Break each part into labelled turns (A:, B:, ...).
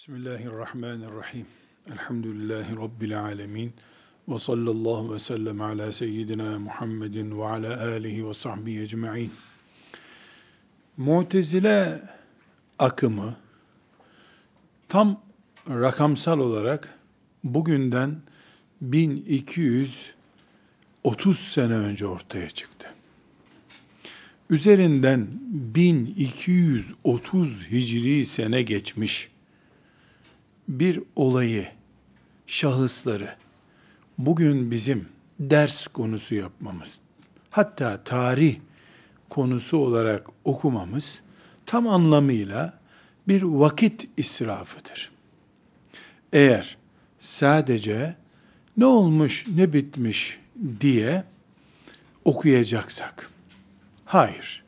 A: Bismillahirrahmanirrahim. Elhamdülillahi Rabbil alemin. Ve sallallahu ve sellem ala seyyidina Muhammedin ve ala alihi ve sahbihi ecma'in. Mu'tezile akımı tam rakamsal olarak bugünden 1230 sene önce ortaya çıktı. Üzerinden 1230 hicri sene geçmiş bir olayı, şahısları bugün bizim ders konusu yapmamız, hatta tarih konusu olarak okumamız tam anlamıyla bir vakit israfıdır. Eğer sadece ne olmuş, ne bitmiş diye okuyacaksak, hayır,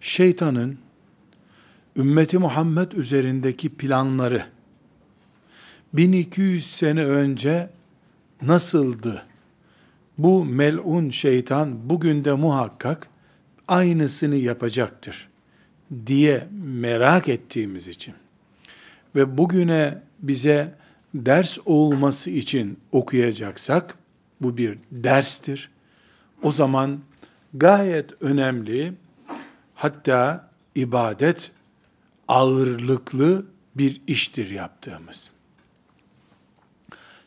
A: şeytanın ümmeti Muhammed üzerindeki planları 1200 sene önce nasıldı? Bu melun şeytan bugün de muhakkak aynısını yapacaktır diye merak ettiğimiz için ve bugüne bize ders olması için okuyacaksak bu bir derstir. O zaman gayet önemli hatta ibadet ağırlıklı bir iştir yaptığımız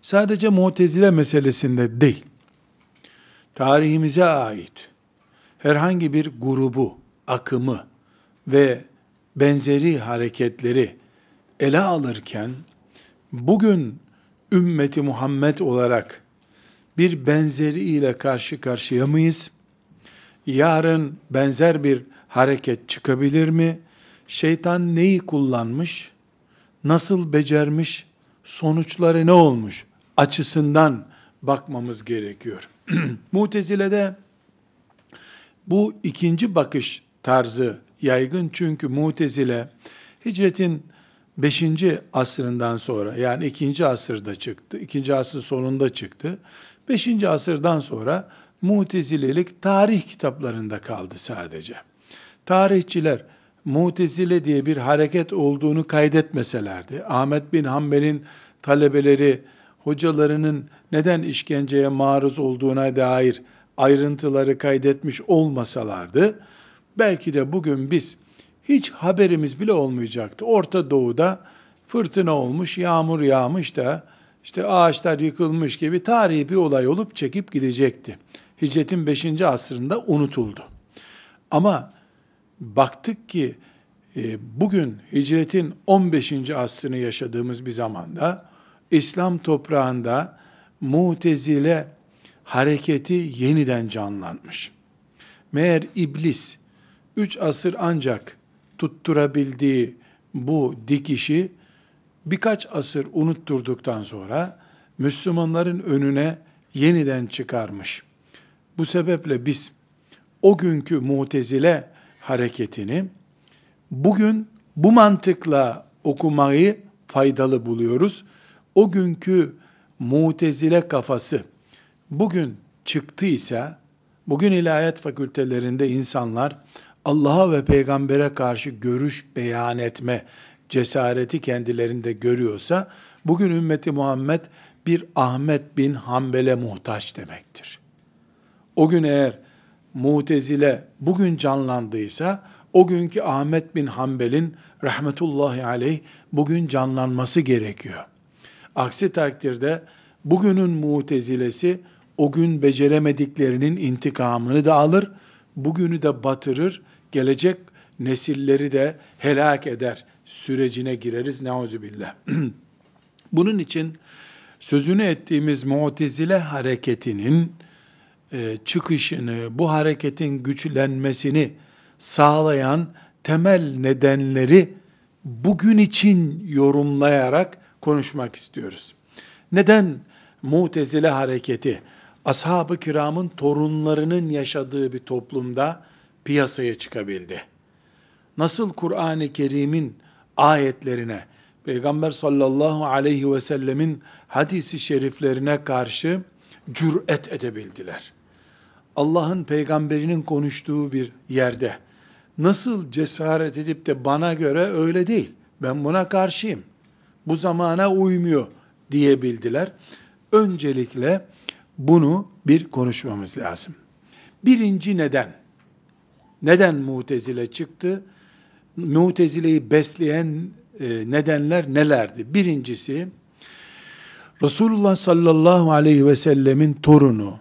A: sadece mutezile meselesinde değil, tarihimize ait herhangi bir grubu, akımı ve benzeri hareketleri ele alırken, bugün ümmeti Muhammed olarak bir benzeri ile karşı karşıya mıyız? Yarın benzer bir hareket çıkabilir mi? Şeytan neyi kullanmış? Nasıl becermiş? Sonuçları ne olmuş? Açısından bakmamız gerekiyor. Mutezile'de bu ikinci bakış tarzı yaygın çünkü Mutezile hicretin 5. asrından sonra yani 2. asırda çıktı. 2. asır sonunda çıktı. 5. asırdan sonra Mutezilelik tarih kitaplarında kaldı sadece. Tarihçiler Mutezile diye bir hareket olduğunu kaydetmeselerdi. Ahmet bin Hanbel'in talebeleri hocalarının neden işkenceye maruz olduğuna dair ayrıntıları kaydetmiş olmasalardı, belki de bugün biz hiç haberimiz bile olmayacaktı. Orta Doğu'da fırtına olmuş, yağmur yağmış da işte ağaçlar yıkılmış gibi tarihi bir olay olup çekip gidecekti. Hicretin 5. asrında unutuldu. Ama baktık ki e, bugün hicretin 15. asrını yaşadığımız bir zamanda İslam toprağında mutezile hareketi yeniden canlanmış. Meğer iblis üç asır ancak tutturabildiği bu dikişi birkaç asır unutturduktan sonra Müslümanların önüne yeniden çıkarmış. Bu sebeple biz o günkü mutezile hareketini bugün bu mantıkla okumayı faydalı buluyoruz o günkü mutezile kafası bugün çıktıysa, bugün ilahiyat fakültelerinde insanlar Allah'a ve peygambere karşı görüş beyan etme cesareti kendilerinde görüyorsa, bugün ümmeti Muhammed bir Ahmet bin Hanbel'e muhtaç demektir. O gün eğer mutezile bugün canlandıysa, o günkü Ahmet bin Hanbel'in rahmetullahi aleyh bugün canlanması gerekiyor. Aksi takdirde bugünün mutezilesi o gün beceremediklerinin intikamını da alır, bugünü de batırır, gelecek nesilleri de helak eder sürecine gireriz neuzubillah. Bunun için sözünü ettiğimiz mutezile hareketinin e, çıkışını, bu hareketin güçlenmesini sağlayan temel nedenleri bugün için yorumlayarak konuşmak istiyoruz. Neden Mutezile hareketi ashab-ı kiramın torunlarının yaşadığı bir toplumda piyasaya çıkabildi? Nasıl Kur'an-ı Kerim'in ayetlerine, Peygamber sallallahu aleyhi ve sellemin hadisi şeriflerine karşı cüret edebildiler? Allah'ın peygamberinin konuştuğu bir yerde nasıl cesaret edip de bana göre öyle değil, ben buna karşıyım bu zamana uymuyor diyebildiler. Öncelikle bunu bir konuşmamız lazım. Birinci neden, neden mutezile çıktı? Mutezileyi besleyen e, nedenler nelerdi? Birincisi, Resulullah sallallahu aleyhi ve sellemin torunu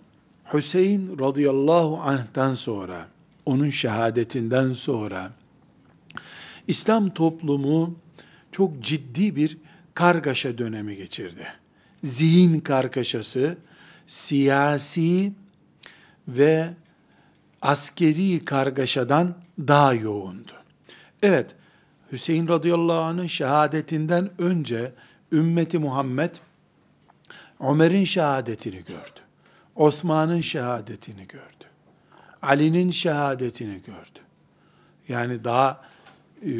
A: Hüseyin radıyallahu anh'tan sonra, onun şehadetinden sonra, İslam toplumu çok ciddi bir kargaşa dönemi geçirdi. Zihin kargaşası, siyasi ve askeri kargaşadan daha yoğundu. Evet, Hüseyin radıyallahu anh'ın şehadetinden önce ümmeti Muhammed Ömer'in şehadetini gördü. Osman'ın şehadetini gördü. Ali'nin şehadetini gördü. Yani daha e,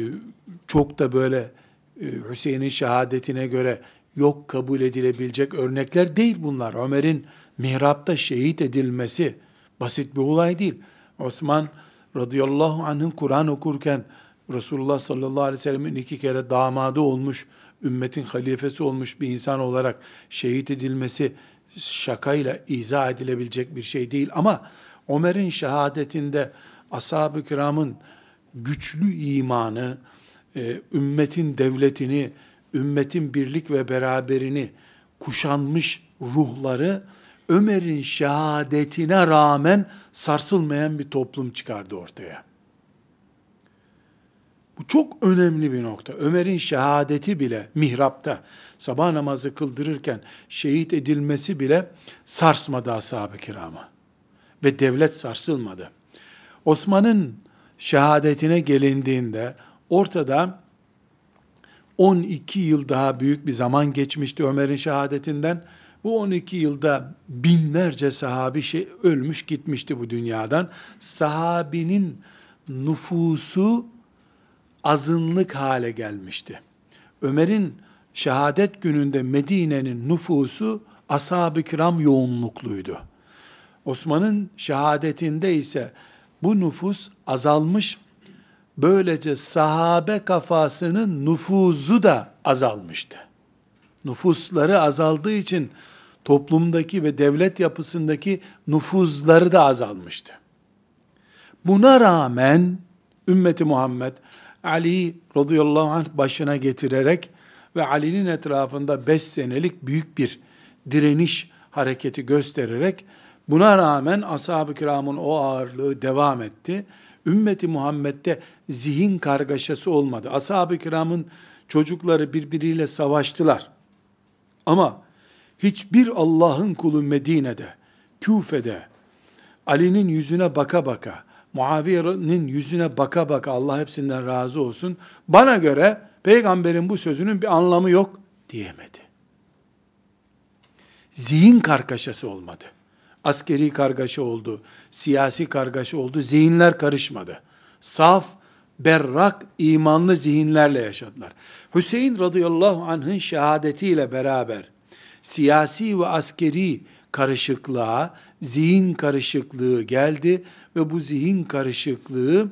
A: çok da böyle Hüseyin'in şehadetine göre yok kabul edilebilecek örnekler değil bunlar. Ömer'in mihrapta şehit edilmesi basit bir olay değil. Osman radıyallahu anh'ın Kur'an okurken Resulullah sallallahu aleyhi ve sellemin iki kere damadı olmuş, ümmetin halifesi olmuş bir insan olarak şehit edilmesi şakayla izah edilebilecek bir şey değil. Ama Ömer'in şehadetinde ashab-ı kiramın güçlü imanı, e, ümmetin devletini, ümmetin birlik ve beraberini kuşanmış ruhları Ömer'in şehadetine rağmen sarsılmayan bir toplum çıkardı ortaya. Bu çok önemli bir nokta. Ömer'in şehadeti bile mihrapta sabah namazı kıldırırken şehit edilmesi bile sarsmadı ashab-ı kiramı. Ve devlet sarsılmadı. Osman'ın şehadetine gelindiğinde ortada 12 yıl daha büyük bir zaman geçmişti Ömer'in şehadetinden. Bu 12 yılda binlerce sahabi şey ölmüş gitmişti bu dünyadan. Sahabinin nüfusu azınlık hale gelmişti. Ömer'in şehadet gününde Medine'nin nüfusu ashab-ı kiram yoğunlukluydu. Osman'ın şehadetinde ise bu nüfus azalmış, böylece sahabe kafasının nüfuzu da azalmıştı. Nüfusları azaldığı için toplumdaki ve devlet yapısındaki nüfuzları da azalmıştı. Buna rağmen ümmeti Muhammed Ali radıyallahu anh başına getirerek ve Ali'nin etrafında beş senelik büyük bir direniş hareketi göstererek buna rağmen ashab-ı kiramın o ağırlığı devam etti. Ümmeti Muhammed'de zihin kargaşası olmadı. Ashab-ı kiramın çocukları birbiriyle savaştılar. Ama hiçbir Allah'ın kulu Medine'de, Küfe'de, Ali'nin yüzüne baka baka, Muaviye'nin yüzüne baka baka Allah hepsinden razı olsun. Bana göre peygamberin bu sözünün bir anlamı yok diyemedi. Zihin kargaşası olmadı. Askeri kargaşa oldu, siyasi kargaşa oldu, zihinler karışmadı. Saf, berrak, imanlı zihinlerle yaşadılar. Hüseyin radıyallahu anh'ın şehadetiyle beraber siyasi ve askeri karışıklığa, zihin karışıklığı geldi ve bu zihin karışıklığı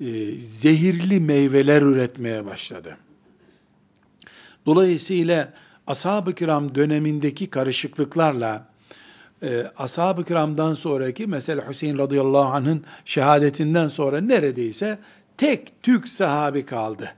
A: e, zehirli meyveler üretmeye başladı. Dolayısıyla ashab-ı kiram dönemindeki karışıklıklarla e, ashab-ı kiramdan sonraki mesela Hüseyin radıyallahu anh'ın şehadetinden sonra neredeyse tek Türk sahabi kaldı.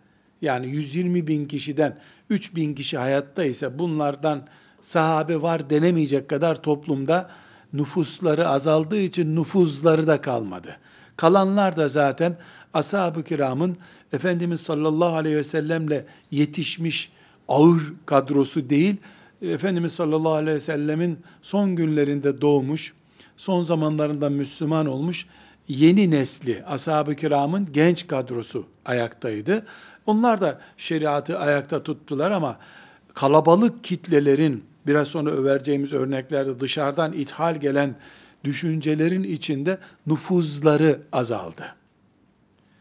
A: Yani 120 bin kişiden 3 bin kişi hayatta ise bunlardan sahabe var denemeyecek kadar toplumda nüfusları azaldığı için nüfuzları da kalmadı. Kalanlar da zaten ashab-ı kiramın Efendimiz sallallahu aleyhi ve sellemle yetişmiş ağır kadrosu değil, Efendimiz sallallahu aleyhi ve sellemin son günlerinde doğmuş, son zamanlarında Müslüman olmuş yeni nesli ashab-ı kiramın genç kadrosu ayaktaydı. Onlar da şeriatı ayakta tuttular ama kalabalık kitlelerin biraz sonra vereceğimiz örneklerde dışarıdan ithal gelen düşüncelerin içinde nüfuzları azaldı.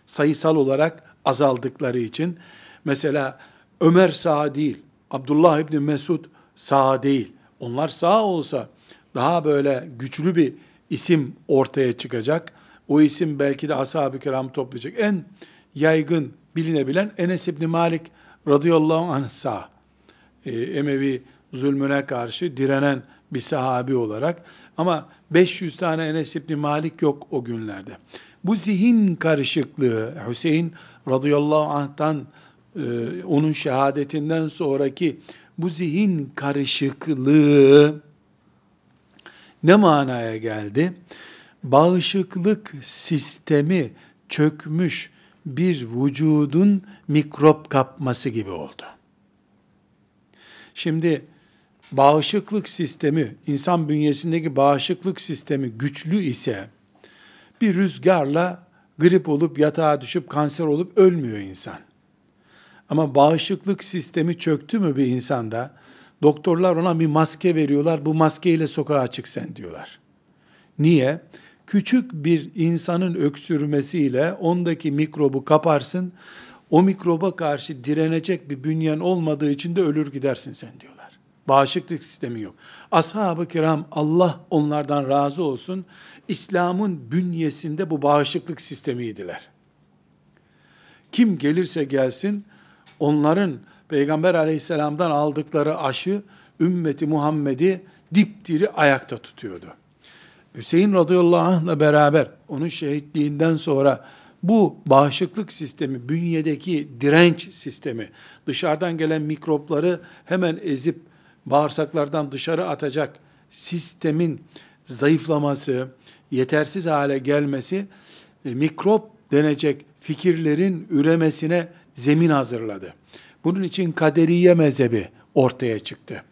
A: Sayısal olarak azaldıkları için mesela Ömer sağ değil, Abdullah İbni Mesud sağ değil. Onlar sağ olsa daha böyle güçlü bir isim ortaya çıkacak. O isim belki de ashab-ı kiram toplayacak. En yaygın bilinebilen Enes İbni Malik radıyallahu anh sağ. e, Emevi zulmüne karşı direnen bir sahabi olarak. Ama 500 tane Enes İbni Malik yok o günlerde. Bu zihin karışıklığı Hüseyin radıyallahu anh'tan e, onun şehadetinden sonraki bu zihin karışıklığı ne manaya geldi? Bağışıklık sistemi çökmüş bir vücudun mikrop kapması gibi oldu. Şimdi bağışıklık sistemi, insan bünyesindeki bağışıklık sistemi güçlü ise bir rüzgarla grip olup yatağa düşüp kanser olup ölmüyor insan. Ama bağışıklık sistemi çöktü mü bir insanda, doktorlar ona bir maske veriyorlar, bu maskeyle sokağa çık sen diyorlar. Niye? Küçük bir insanın öksürmesiyle ondaki mikrobu kaparsın, o mikroba karşı direnecek bir bünyen olmadığı için de ölür gidersin sen diyorlar. Bağışıklık sistemi yok. Ashab-ı kiram Allah onlardan razı olsun. İslam'ın bünyesinde bu bağışıklık sistemiydiler. Kim gelirse gelsin onların Peygamber aleyhisselamdan aldıkları aşı ümmeti Muhammed'i dipdiri ayakta tutuyordu. Hüseyin radıyallahu anh'la beraber onun şehitliğinden sonra bu bağışıklık sistemi, bünyedeki direnç sistemi, dışarıdan gelen mikropları hemen ezip bağırsaklardan dışarı atacak sistemin zayıflaması, yetersiz hale gelmesi, e, mikrop denecek fikirlerin üremesine zemin hazırladı. Bunun için kaderiye mezhebi ortaya çıktı.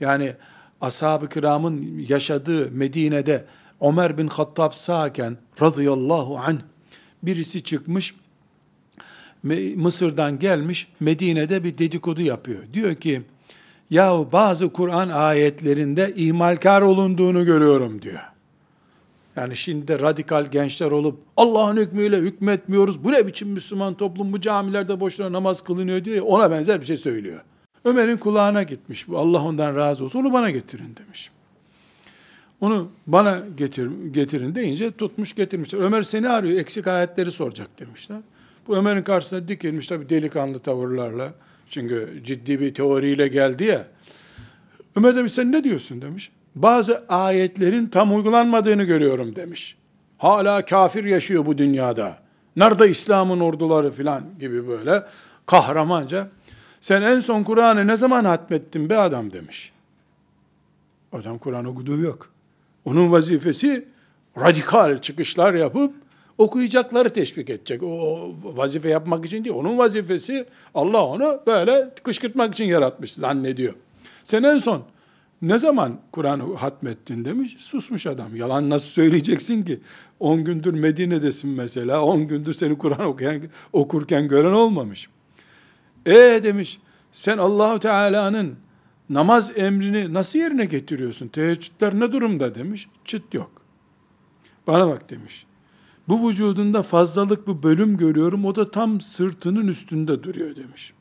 A: Yani ashab-ı kiramın yaşadığı Medine'de Ömer bin Hattab sağken radıyallahu anh birisi çıkmış Mısır'dan gelmiş Medine'de bir dedikodu yapıyor. Diyor ki yahu bazı Kur'an ayetlerinde ihmalkar olunduğunu görüyorum diyor. Yani şimdi de radikal gençler olup Allah'ın hükmüyle hükmetmiyoruz. Bu ne biçim Müslüman toplum bu camilerde boşuna namaz kılınıyor diyor. Ona benzer bir şey söylüyor. Ömer'in kulağına gitmiş. Allah ondan razı olsun. Onu bana getirin demiş. Onu bana getir, getirin deyince tutmuş getirmişler. Ömer seni arıyor, eksik ayetleri soracak demişler. Bu Ömer'in karşısına dikilmiş tabi delikanlı tavırlarla. Çünkü ciddi bir teoriyle geldi ya. Ömer demiş sen ne diyorsun demiş. Bazı ayetlerin tam uygulanmadığını görüyorum demiş. Hala kafir yaşıyor bu dünyada. Nerede İslam'ın orduları filan gibi böyle kahramanca. Sen en son Kur'an'ı ne zaman hatmettin be adam demiş. Adam Kur'an okuduğu yok. Onun vazifesi radikal çıkışlar yapıp okuyacakları teşvik edecek. O vazife yapmak için değil. Onun vazifesi Allah onu böyle kışkırtmak için yaratmış zannediyor. Sen en son ne zaman Kur'an hatmettin demiş. Susmuş adam. Yalan nasıl söyleyeceksin ki? 10 gündür Medine'desin mesela. 10 gündür seni Kur'an okuyan, okurken gören olmamış. E demiş. Sen Allahu Teala'nın namaz emrini nasıl yerine getiriyorsun? Teheccüdler ne durumda demiş. Çıt yok. Bana bak demiş. Bu vücudunda fazlalık bir bölüm görüyorum. O da tam sırtının üstünde duruyor demiş.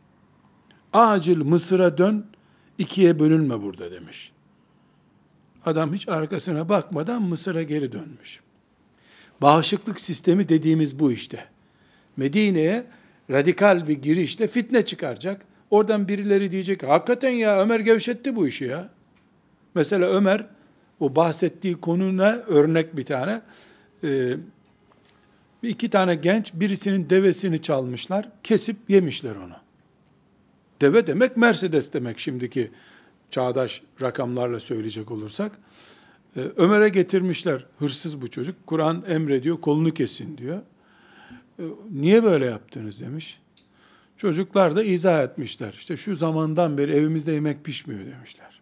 A: Acil Mısır'a dön, ikiye bölünme burada demiş. Adam hiç arkasına bakmadan Mısır'a geri dönmüş. Bağışıklık sistemi dediğimiz bu işte. Medine'ye radikal bir girişte fitne çıkaracak. Oradan birileri diyecek, hakikaten ya Ömer gevşetti bu işi ya. Mesela Ömer, o bahsettiği konuna örnek bir tane, e, iki tane genç birisinin devesini çalmışlar, kesip yemişler onu. Deve demek Mercedes demek şimdiki çağdaş rakamlarla söyleyecek olursak. E, Ömer'e getirmişler, hırsız bu çocuk, Kur'an emrediyor, kolunu kesin diyor. E, niye böyle yaptınız demiş. Çocuklar da izah etmişler. İşte şu zamandan beri evimizde yemek pişmiyor demişler.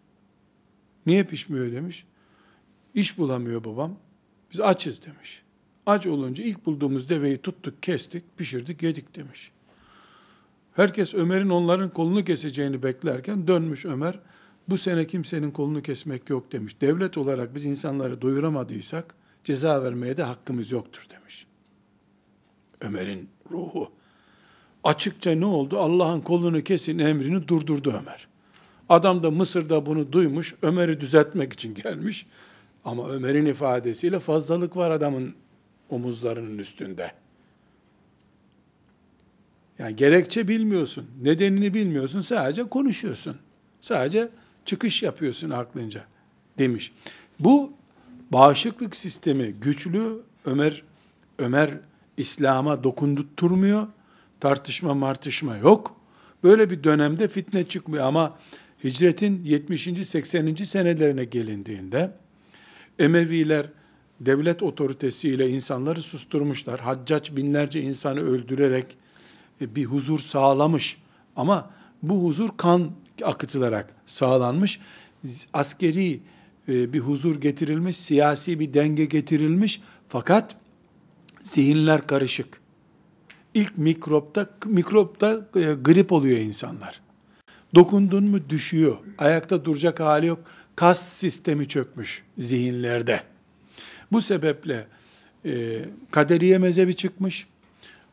A: Niye pişmiyor demiş. İş bulamıyor babam. Biz açız demiş. Aç olunca ilk bulduğumuz deveyi tuttuk, kestik, pişirdik, yedik demiş. Herkes Ömer'in onların kolunu keseceğini beklerken dönmüş Ömer, bu sene kimsenin kolunu kesmek yok demiş. Devlet olarak biz insanları doyuramadıysak ceza vermeye de hakkımız yoktur demiş. Ömer'in ruhu açıkça ne oldu? Allah'ın kolunu kesin emrini durdurdu Ömer. Adam da Mısır'da bunu duymuş, Ömer'i düzeltmek için gelmiş. Ama Ömer'in ifadesiyle fazlalık var adamın omuzlarının üstünde. Yani gerekçe bilmiyorsun, nedenini bilmiyorsun, sadece konuşuyorsun. Sadece çıkış yapıyorsun aklınca demiş. Bu bağışıklık sistemi güçlü Ömer Ömer İslam'a dokundurtmuyor. Tartışma martışma yok. Böyle bir dönemde fitne çıkmıyor ama hicretin 70. 80. senelerine gelindiğinde Emeviler devlet otoritesiyle insanları susturmuşlar. Haccac binlerce insanı öldürerek e, bir huzur sağlamış. Ama bu huzur kan akıtılarak sağlanmış. Askeri e, bir huzur getirilmiş, siyasi bir denge getirilmiş. Fakat zihinler karışık. İlk mikropta mikropta e, grip oluyor insanlar. Dokundun mu düşüyor. Ayakta duracak hali yok. Kas sistemi çökmüş zihinlerde. Bu sebeple e, kaderiye mezhebi çıkmış.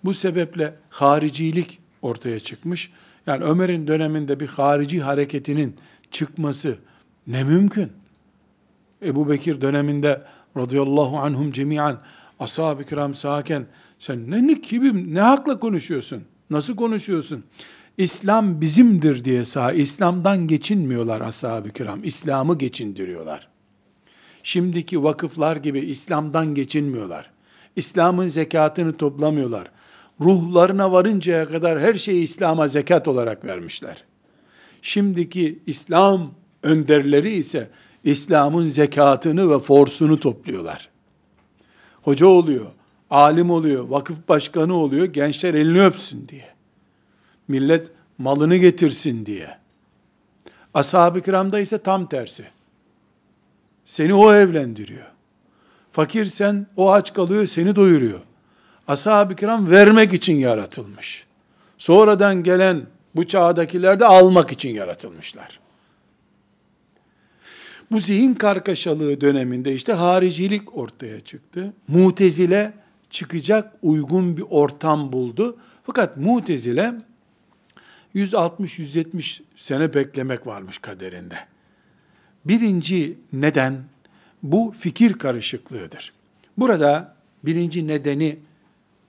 A: Bu sebeple haricilik ortaya çıkmış. Yani Ömer'in döneminde bir harici hareketinin çıkması ne mümkün? Ebu Bekir döneminde radıyallahu anhum cemiyan ashab-ı kiram sağken sen ne, ne gibi ne hakla konuşuyorsun? Nasıl konuşuyorsun? İslam bizimdir diye sağ, İslam'dan geçinmiyorlar ashab-ı kiram. İslam'ı geçindiriyorlar. Şimdiki vakıflar gibi İslam'dan geçinmiyorlar. İslam'ın zekatını toplamıyorlar. Ruhlarına varıncaya kadar her şeyi İslam'a zekat olarak vermişler. Şimdiki İslam önderleri ise İslam'ın zekatını ve forsunu topluyorlar. Hoca oluyor, alim oluyor, vakıf başkanı oluyor, gençler elini öpsün diye. Millet malını getirsin diye. Ashab-ı kiramda ise tam tersi. Seni o evlendiriyor. Fakirsen o aç kalıyor, seni doyuruyor. Ashab-ı kiram vermek için yaratılmış. Sonradan gelen bu çağdakiler de almak için yaratılmışlar. Bu zihin kargaşalığı döneminde işte haricilik ortaya çıktı. Mutezile çıkacak uygun bir ortam buldu. Fakat Mutezile 160-170 sene beklemek varmış kaderinde. Birinci neden bu fikir karışıklığıdır. Burada birinci nedeni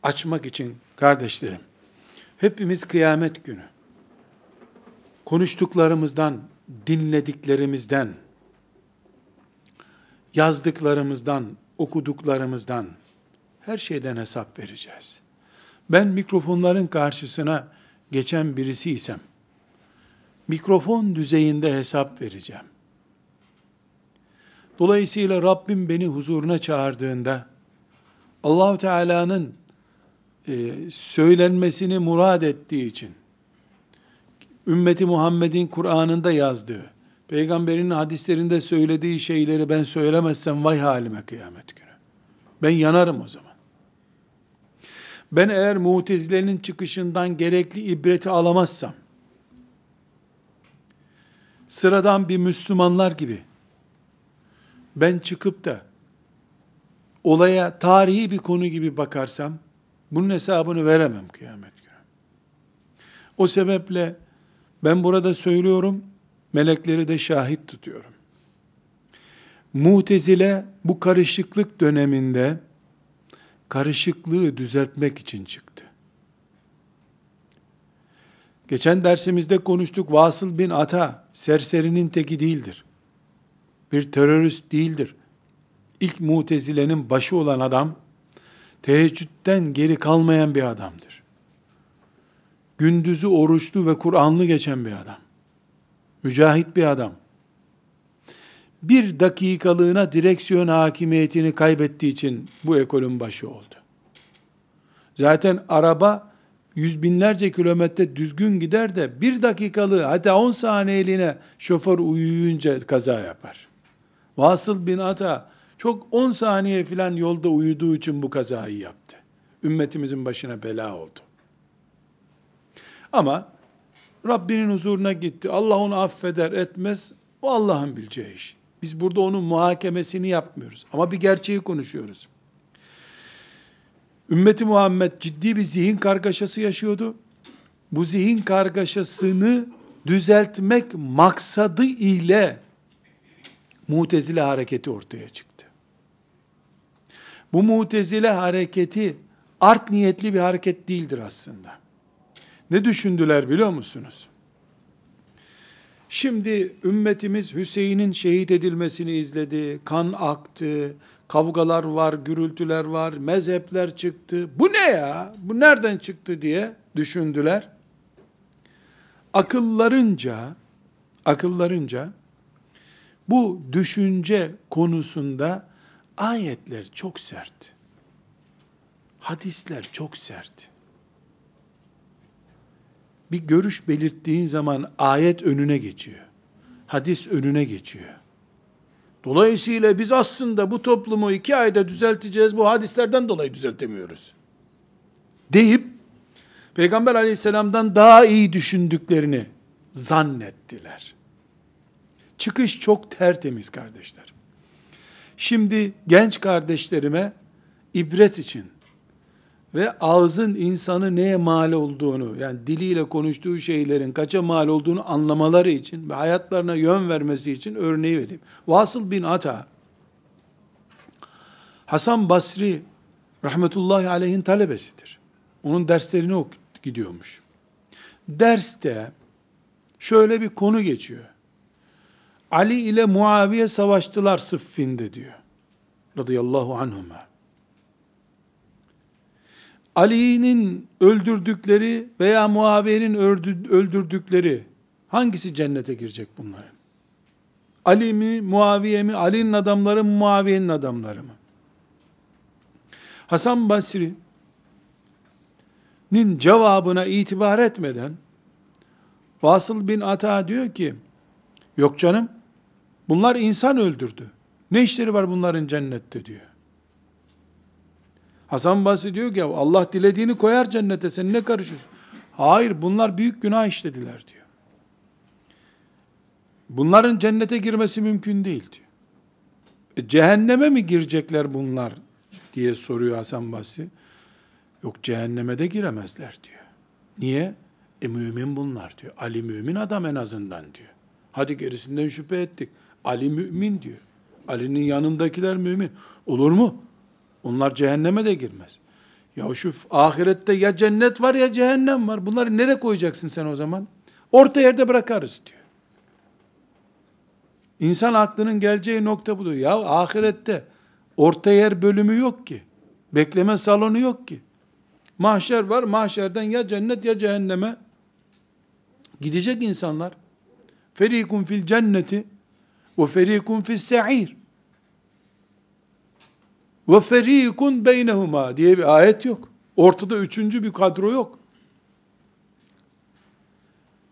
A: açmak için kardeşlerim, hepimiz kıyamet günü konuştuklarımızdan, dinlediklerimizden, yazdıklarımızdan, okuduklarımızdan, her şeyden hesap vereceğiz. Ben mikrofonların karşısına geçen birisiysem, mikrofon düzeyinde hesap vereceğim. Dolayısıyla Rabbim beni huzuruna çağırdığında, allah Teala'nın e, söylenmesini murad ettiği için, ümmeti Muhammed'in Kur'an'ında yazdığı, peygamberin hadislerinde söylediği şeyleri ben söylemezsem vay halime kıyamet günü. Ben yanarım o zaman. Ben eğer mutezilerin çıkışından gerekli ibreti alamazsam, sıradan bir Müslümanlar gibi, ben çıkıp da, olaya tarihi bir konu gibi bakarsam, bunun hesabını veremem kıyamet günü. O sebeple, ben burada söylüyorum, melekleri de şahit tutuyorum. Mutezile bu karışıklık döneminde karışıklığı düzeltmek için çıktı. Geçen dersimizde konuştuk. Vasıl bin Ata serserinin teki değildir. Bir terörist değildir. İlk mutezilenin başı olan adam teheccüden geri kalmayan bir adamdır. Gündüzü oruçlu ve Kur'anlı geçen bir adam. Mücahit bir adam. Bir dakikalığına direksiyon hakimiyetini kaybettiği için bu ekolün başı oldu. Zaten araba yüz binlerce kilometre düzgün gider de bir dakikalığı hatta on saniyeliğine şoför uyuyunca kaza yapar. Vasıl bin Ata çok on saniye filan yolda uyuduğu için bu kazayı yaptı. Ümmetimizin başına bela oldu. Ama Rabbinin huzuruna gitti. Allah onu affeder etmez. O Allah'ın bileceği iş. Biz burada onun muhakemesini yapmıyoruz. Ama bir gerçeği konuşuyoruz. Ümmeti Muhammed ciddi bir zihin kargaşası yaşıyordu. Bu zihin kargaşasını düzeltmek maksadı ile mutezile hareketi ortaya çıktı. Bu mutezile hareketi art niyetli bir hareket değildir aslında. Ne düşündüler biliyor musunuz? Şimdi ümmetimiz Hüseyin'in şehit edilmesini izledi. Kan aktı, kavgalar var, gürültüler var, mezhepler çıktı. Bu ne ya? Bu nereden çıktı diye düşündüler. Akıllarınca akıllarınca bu düşünce konusunda ayetler çok sert. Hadisler çok sert. Bir görüş belirttiğin zaman ayet önüne geçiyor. Hadis önüne geçiyor. Dolayısıyla biz aslında bu toplumu iki ayda düzelteceğiz, bu hadislerden dolayı düzeltemiyoruz. Deyip, Peygamber aleyhisselamdan daha iyi düşündüklerini zannettiler. Çıkış çok tertemiz kardeşler. Şimdi genç kardeşlerime ibret için ve ağzın insanı neye mal olduğunu, yani diliyle konuştuğu şeylerin kaça mal olduğunu anlamaları için ve hayatlarına yön vermesi için örneği vereyim. Vasıl bin Ata, Hasan Basri rahmetullahi aleyhin talebesidir. Onun derslerini ok gidiyormuş. Derste şöyle bir konu geçiyor. Ali ile Muaviye savaştılar Sıffin'de diyor. Radıyallahu anhuma. Ali'nin öldürdükleri veya Muaviye'nin öldürdükleri hangisi cennete girecek bunların? Ali mi, Muaviye mi, Ali'nin adamları mı, Muaviye'nin adamları mı? Hasan Basri'nin cevabına itibar etmeden Vasıl bin Ata diyor ki, yok canım, bunlar insan öldürdü. Ne işleri var bunların cennette diyor. Hasan Basri diyor ki Allah dilediğini koyar cennete sen ne karışıyorsun? Hayır bunlar büyük günah işlediler diyor. Bunların cennete girmesi mümkün değil diyor. E, cehenneme mi girecekler bunlar diye soruyor Hasan Basri. Yok cehenneme de giremezler diyor. Niye? E mümin bunlar diyor. Ali mümin adam en azından diyor. Hadi gerisinden şüphe ettik. Ali mümin diyor. Ali'nin yanındakiler mümin. Olur mu? Onlar cehenneme de girmez. Ya şu ahirette ya cennet var ya cehennem var. Bunları nereye koyacaksın sen o zaman? Orta yerde bırakarız diyor. İnsan aklının geleceği nokta budur. Ya ahirette orta yer bölümü yok ki. Bekleme salonu yok ki. Mahşer var. Mahşerden ya cennet ya cehenneme gidecek insanlar. Ferikun fil cenneti ve ferikun fil se'ir. Ve ferikun beynehuma diye bir ayet yok. Ortada üçüncü bir kadro yok.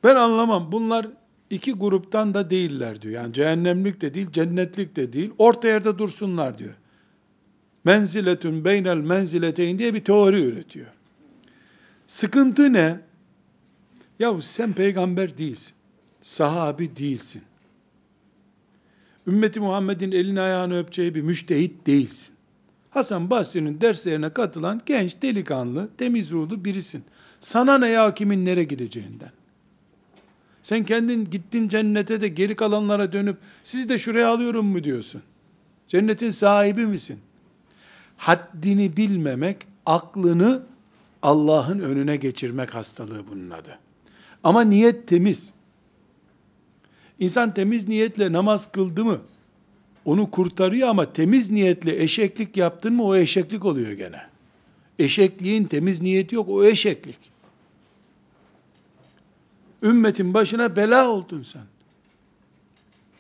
A: Ben anlamam. Bunlar iki gruptan da değiller diyor. Yani cehennemlik de değil, cennetlik de değil. Orta yerde dursunlar diyor. Menziletün beynel menzileteyn diye bir teori üretiyor. Sıkıntı ne? Ya sen peygamber değilsin. Sahabi değilsin. Ümmeti Muhammed'in elini ayağını öpeceği bir müştehit değilsin. Hasan Basri'nin derslerine katılan genç, delikanlı, temiz ruhlu birisin. Sana ne ya kimin nereye gideceğinden? Sen kendin gittin cennete de geri kalanlara dönüp sizi de şuraya alıyorum mu diyorsun? Cennetin sahibi misin? Haddini bilmemek, aklını Allah'ın önüne geçirmek hastalığı bunun adı. Ama niyet temiz. İnsan temiz niyetle namaz kıldı mı, onu kurtarıyor ama temiz niyetle eşeklik yaptın mı o eşeklik oluyor gene. Eşekliğin temiz niyeti yok, o eşeklik. Ümmetin başına bela oldun sen.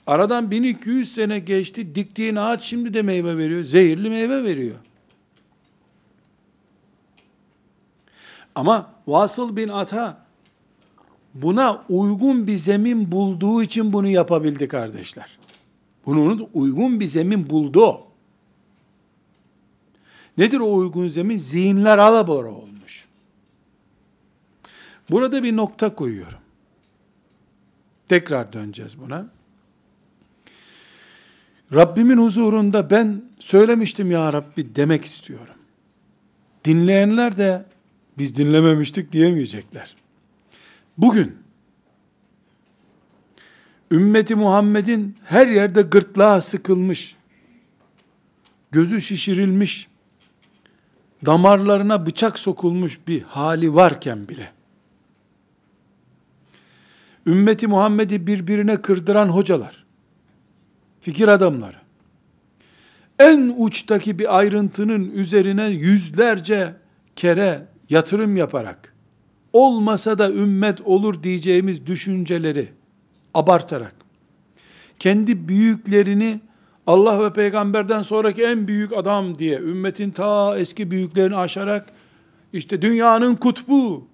A: Aradan 1200 sene geçti, diktiğin ağaç şimdi de meyve veriyor, zehirli meyve veriyor. Ama Vasıl bin Ata buna uygun bir zemin bulduğu için bunu yapabildi kardeşler. Bunu uygun bir zemin buldu. Nedir o uygun zemin? Zihinler alabora olmuş. Burada bir nokta koyuyorum. Tekrar döneceğiz buna. Rabbimin huzurunda ben söylemiştim ya Rabbi demek istiyorum. Dinleyenler de biz dinlememiştik diyemeyecekler. Bugün ümmeti Muhammed'in her yerde gırtlağı sıkılmış, gözü şişirilmiş, damarlarına bıçak sokulmuş bir hali varken bile, ümmeti Muhammed'i birbirine kırdıran hocalar, fikir adamları, en uçtaki bir ayrıntının üzerine yüzlerce kere yatırım yaparak, olmasa da ümmet olur diyeceğimiz düşünceleri abartarak, kendi büyüklerini Allah ve peygamberden sonraki en büyük adam diye ümmetin ta eski büyüklerini aşarak işte dünyanın kutbu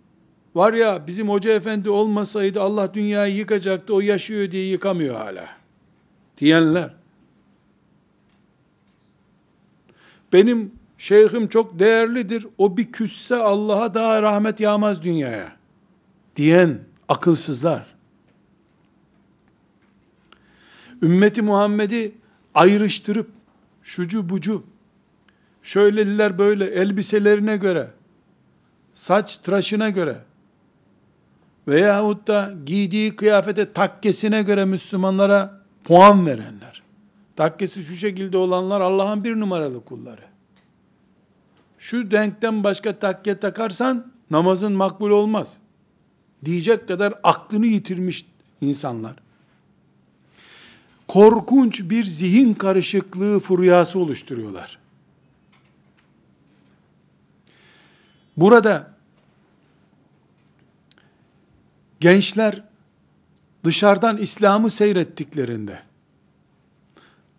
A: var ya bizim hoca efendi olmasaydı Allah dünyayı yıkacaktı o yaşıyor diye yıkamıyor hala diyenler. Benim şeyhim çok değerlidir o bir küsse Allah'a daha rahmet yağmaz dünyaya diyen akılsızlar ümmeti Muhammed'i ayrıştırıp şucu bucu şöyleliler böyle elbiselerine göre saç tıraşına göre veyahut da giydiği kıyafete takkesine göre Müslümanlara puan verenler. Takkesi şu şekilde olanlar Allah'ın bir numaralı kulları. Şu denkten başka takke takarsan namazın makbul olmaz. Diyecek kadar aklını yitirmiş insanlar korkunç bir zihin karışıklığı furyası oluşturuyorlar. Burada gençler dışarıdan İslam'ı seyrettiklerinde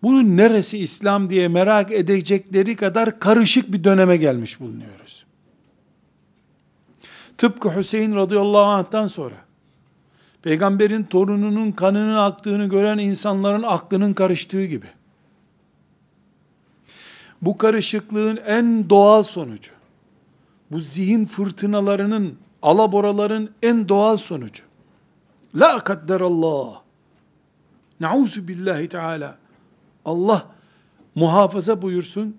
A: bunun neresi İslam diye merak edecekleri kadar karışık bir döneme gelmiş bulunuyoruz. Tıpkı Hüseyin radıyallahu anh'tan sonra peygamberin torununun kanının aktığını gören insanların aklının karıştığı gibi. Bu karışıklığın en doğal sonucu, bu zihin fırtınalarının, alaboraların en doğal sonucu. La kadderallah. Nauzu billahi teala. Allah muhafaza buyursun.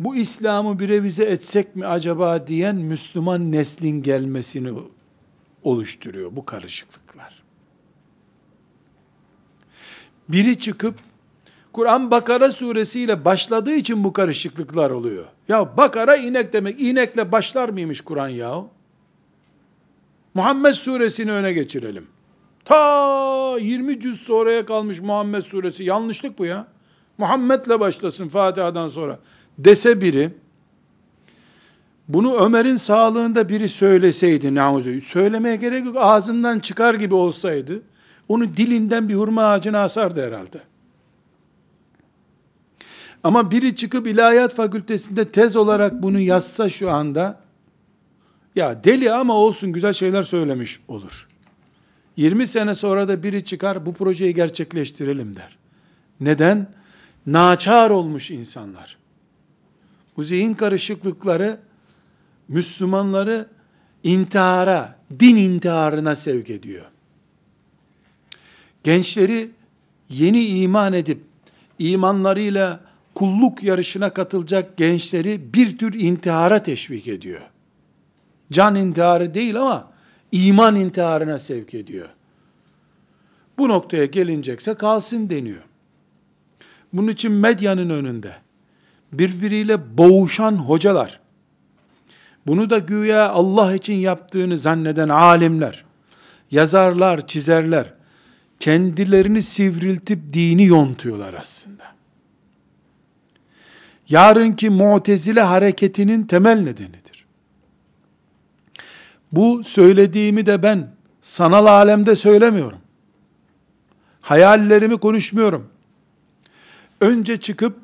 A: Bu İslam'ı bir revize etsek mi acaba diyen Müslüman neslin gelmesini oluşturuyor bu karışıklıklar. Biri çıkıp Kur'an Bakara suresiyle başladığı için bu karışıklıklar oluyor. Ya Bakara inek demek. İnekle başlar mıymış Kur'an ya? Muhammed suresini öne geçirelim. Ta 20 cüz sonraya kalmış Muhammed suresi. Yanlışlık bu ya. Muhammed'le başlasın Fatiha'dan sonra. Dese biri, bunu Ömer'in sağlığında biri söyleseydi nauzu, söylemeye gerek yok, ağzından çıkar gibi olsaydı, onu dilinden bir hurma ağacına asardı herhalde. Ama biri çıkıp ilahiyat fakültesinde tez olarak bunu yazsa şu anda, ya deli ama olsun güzel şeyler söylemiş olur. 20 sene sonra da biri çıkar bu projeyi gerçekleştirelim der. Neden? Naçar olmuş insanlar. Bu zihin karışıklıkları Müslümanları intihara, din intiharına sevk ediyor. Gençleri yeni iman edip imanlarıyla kulluk yarışına katılacak gençleri bir tür intihara teşvik ediyor. Can intiharı değil ama iman intiharına sevk ediyor. Bu noktaya gelincekse kalsın deniyor. Bunun için medyanın önünde birbiriyle boğuşan hocalar, bunu da güya Allah için yaptığını zanneden alimler, yazarlar, çizerler, kendilerini sivriltip dini yontuyorlar aslında. Yarınki mutezile hareketinin temel nedenidir. Bu söylediğimi de ben sanal alemde söylemiyorum. Hayallerimi konuşmuyorum. Önce çıkıp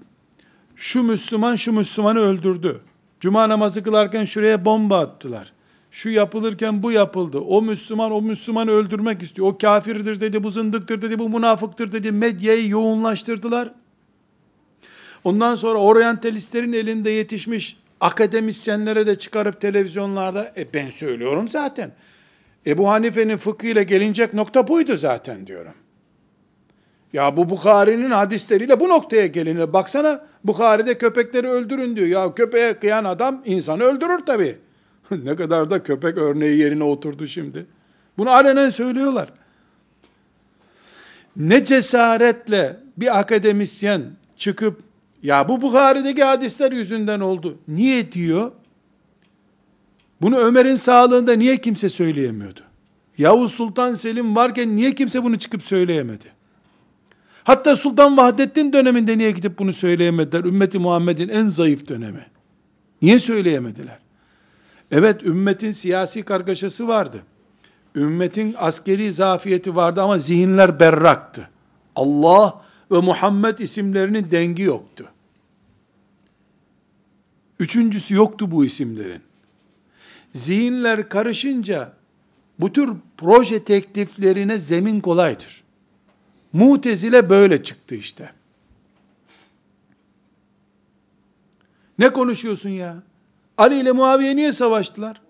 A: şu Müslüman şu Müslümanı öldürdü. Cuma namazı kılarken şuraya bomba attılar. Şu yapılırken bu yapıldı. O Müslüman o Müslümanı öldürmek istiyor. O kafirdir dedi, bu zındıktır dedi, bu münafıktır dedi. Medyayı yoğunlaştırdılar. Ondan sonra oryantalistlerin elinde yetişmiş akademisyenlere de çıkarıp televizyonlarda e ben söylüyorum zaten. Ebu Hanife'nin fıkhıyla gelinecek nokta buydu zaten diyorum. Ya bu Bukhari'nin hadisleriyle bu noktaya gelinir. Baksana Bukhari'de köpekleri öldürün diyor. Ya köpeğe kıyan adam insanı öldürür tabi. ne kadar da köpek örneği yerine oturdu şimdi. Bunu alenen söylüyorlar. Ne cesaretle bir akademisyen çıkıp ya bu Bukhari'deki hadisler yüzünden oldu. Niye diyor? Bunu Ömer'in sağlığında niye kimse söyleyemiyordu? Yavuz Sultan Selim varken niye kimse bunu çıkıp söyleyemedi? Hatta Sultan Vahdettin döneminde niye gidip bunu söyleyemediler? Ümmeti Muhammed'in en zayıf dönemi. Niye söyleyemediler? Evet ümmetin siyasi kargaşası vardı. Ümmetin askeri zafiyeti vardı ama zihinler berraktı. Allah ve Muhammed isimlerinin dengi yoktu. Üçüncüsü yoktu bu isimlerin. Zihinler karışınca bu tür proje tekliflerine zemin kolaydır. Mutezile böyle çıktı işte. Ne konuşuyorsun ya? Ali ile Muaviye niye savaştılar?